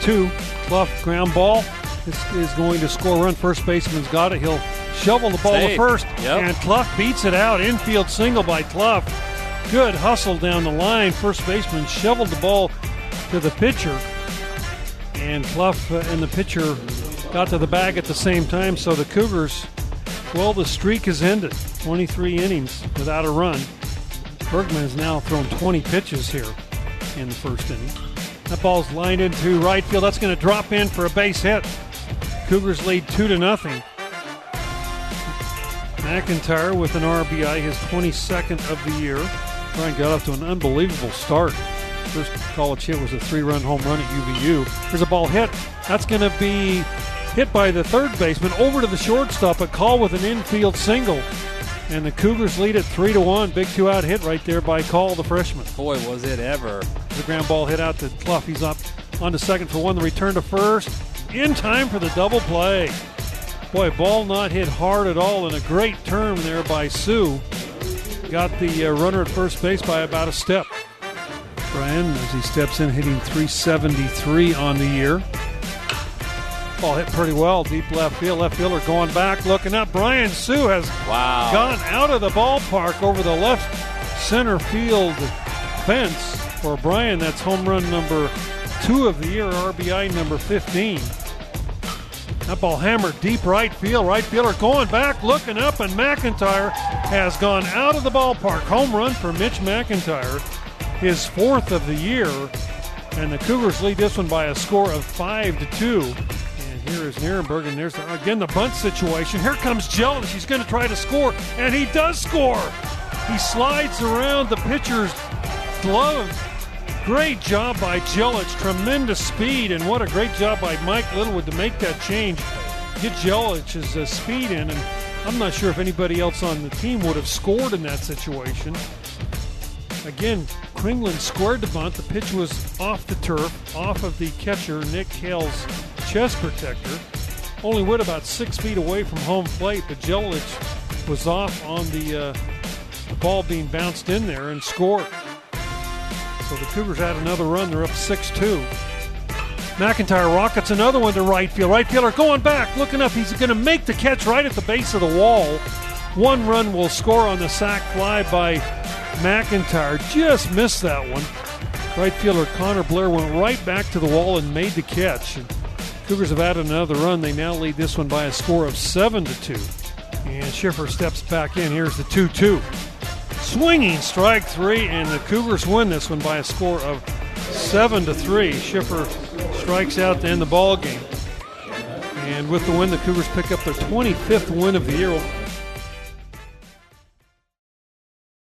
two. Clough ground ball is, is going to score run. First baseman's got it. He'll shovel the ball to first. Yep. And Clough beats it out. Infield single by Clough. Good hustle down the line. First baseman shoveled the ball to the pitcher. And Clough uh, and the pitcher got to the bag at the same time. So the Cougars, well, the streak is ended. 23 innings without a run. Bergman has now thrown 20 pitches here in the first inning. That ball's lined into right field. That's going to drop in for a base hit. Cougars lead two to nothing. McIntyre with an RBI, his 22nd of the year. Brian got off to an unbelievable start. First college hit was a three-run home run at UVU. There's a ball hit. That's going to be hit by the third baseman over to the shortstop. A call with an infield single, and the Cougars lead it three to one. Big two-out hit right there by Call, the freshman. Boy, was it ever. The ground ball hit out to Clough. He's up on to second for one. The return to first in time for the double play. Boy, ball not hit hard at all, and a great turn there by Sue. Got the uh, runner at first base by about a step. Brian, as he steps in, hitting 373 on the year. Ball hit pretty well, deep left field. Left fielder going back, looking up. Brian Sue has Wow. gone out of the ballpark over the left center field fence for Brian. That's home run number two of the year, RBI number 15. That ball hammered deep right field. Right fielder going back, looking up, and McIntyre has gone out of the ballpark. Home run for Mitch McIntyre, his fourth of the year. And the Cougars lead this one by a score of five to two. Here is Nierenberg, and there's the, again the bunt situation. Here comes Jelich. He's going to try to score, and he does score. He slides around the pitcher's glove. Great job by Jelich. Tremendous speed, and what a great job by Mike Littlewood to make that change. Get Jelich's uh, speed in, and I'm not sure if anybody else on the team would have scored in that situation. Again, Kringland squared the bunt. The pitch was off the turf, off of the catcher, Nick Hale's chest protector. Only went about six feet away from home plate, but Jelich was off on the, uh, the ball being bounced in there and scored. So the Cougars had another run. They're up 6 2. McIntyre rockets another one to right field. Right fielder going back, looking up. He's going to make the catch right at the base of the wall. One run will score on the sac fly by McIntyre. Just missed that one. Right fielder Connor Blair went right back to the wall and made the catch. And Cougars have added another run. They now lead this one by a score of 7 to 2. And Schiffer steps back in. Here's the 2 2. Swinging strike three, and the Cougars win this one by a score of seven to three. Schiffer strikes out to end the ball game. And with the win, the Cougars pick up their 25th win of the year.